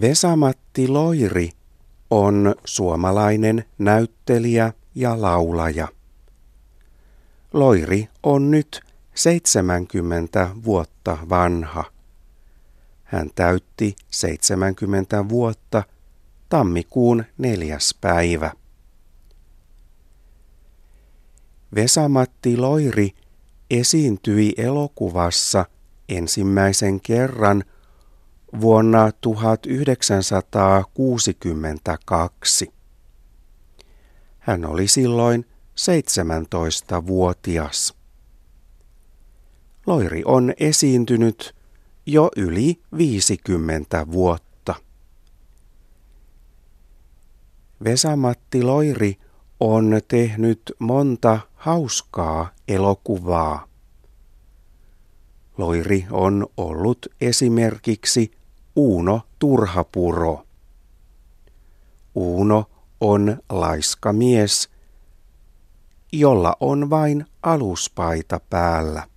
Vesamatti Loiri on suomalainen näyttelijä ja laulaja. Loiri on nyt 70 vuotta vanha. Hän täytti 70 vuotta tammikuun neljäs päivä. Vesamatti Loiri esiintyi elokuvassa ensimmäisen kerran – vuonna 1962. Hän oli silloin 17-vuotias. Loiri on esiintynyt jo yli 50 vuotta. Vesamatti Loiri on tehnyt monta hauskaa elokuvaa. Loiri on ollut esimerkiksi Uuno Turhapuro. Uuno on laiska mies, jolla on vain aluspaita päällä.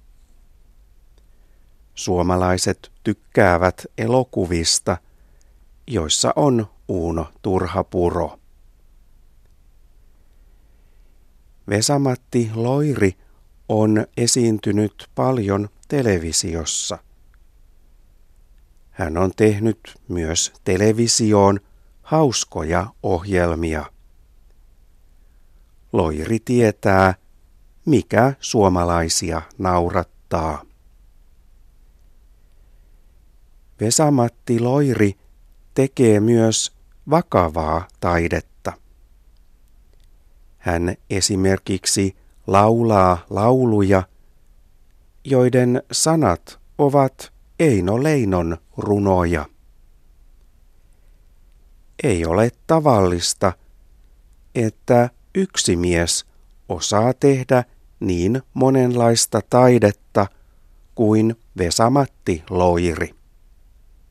Suomalaiset tykkäävät elokuvista, joissa on Uuno Turhapuro. Vesamatti Loiri on esiintynyt paljon televisiossa – hän on tehnyt myös televisioon hauskoja ohjelmia. Loiri tietää, mikä suomalaisia naurattaa. Vesamatti Loiri tekee myös vakavaa taidetta. Hän esimerkiksi laulaa lauluja, joiden sanat ovat Eino Leinon runoja. Ei ole tavallista, että yksi mies osaa tehdä niin monenlaista taidetta kuin Vesamatti Loiri.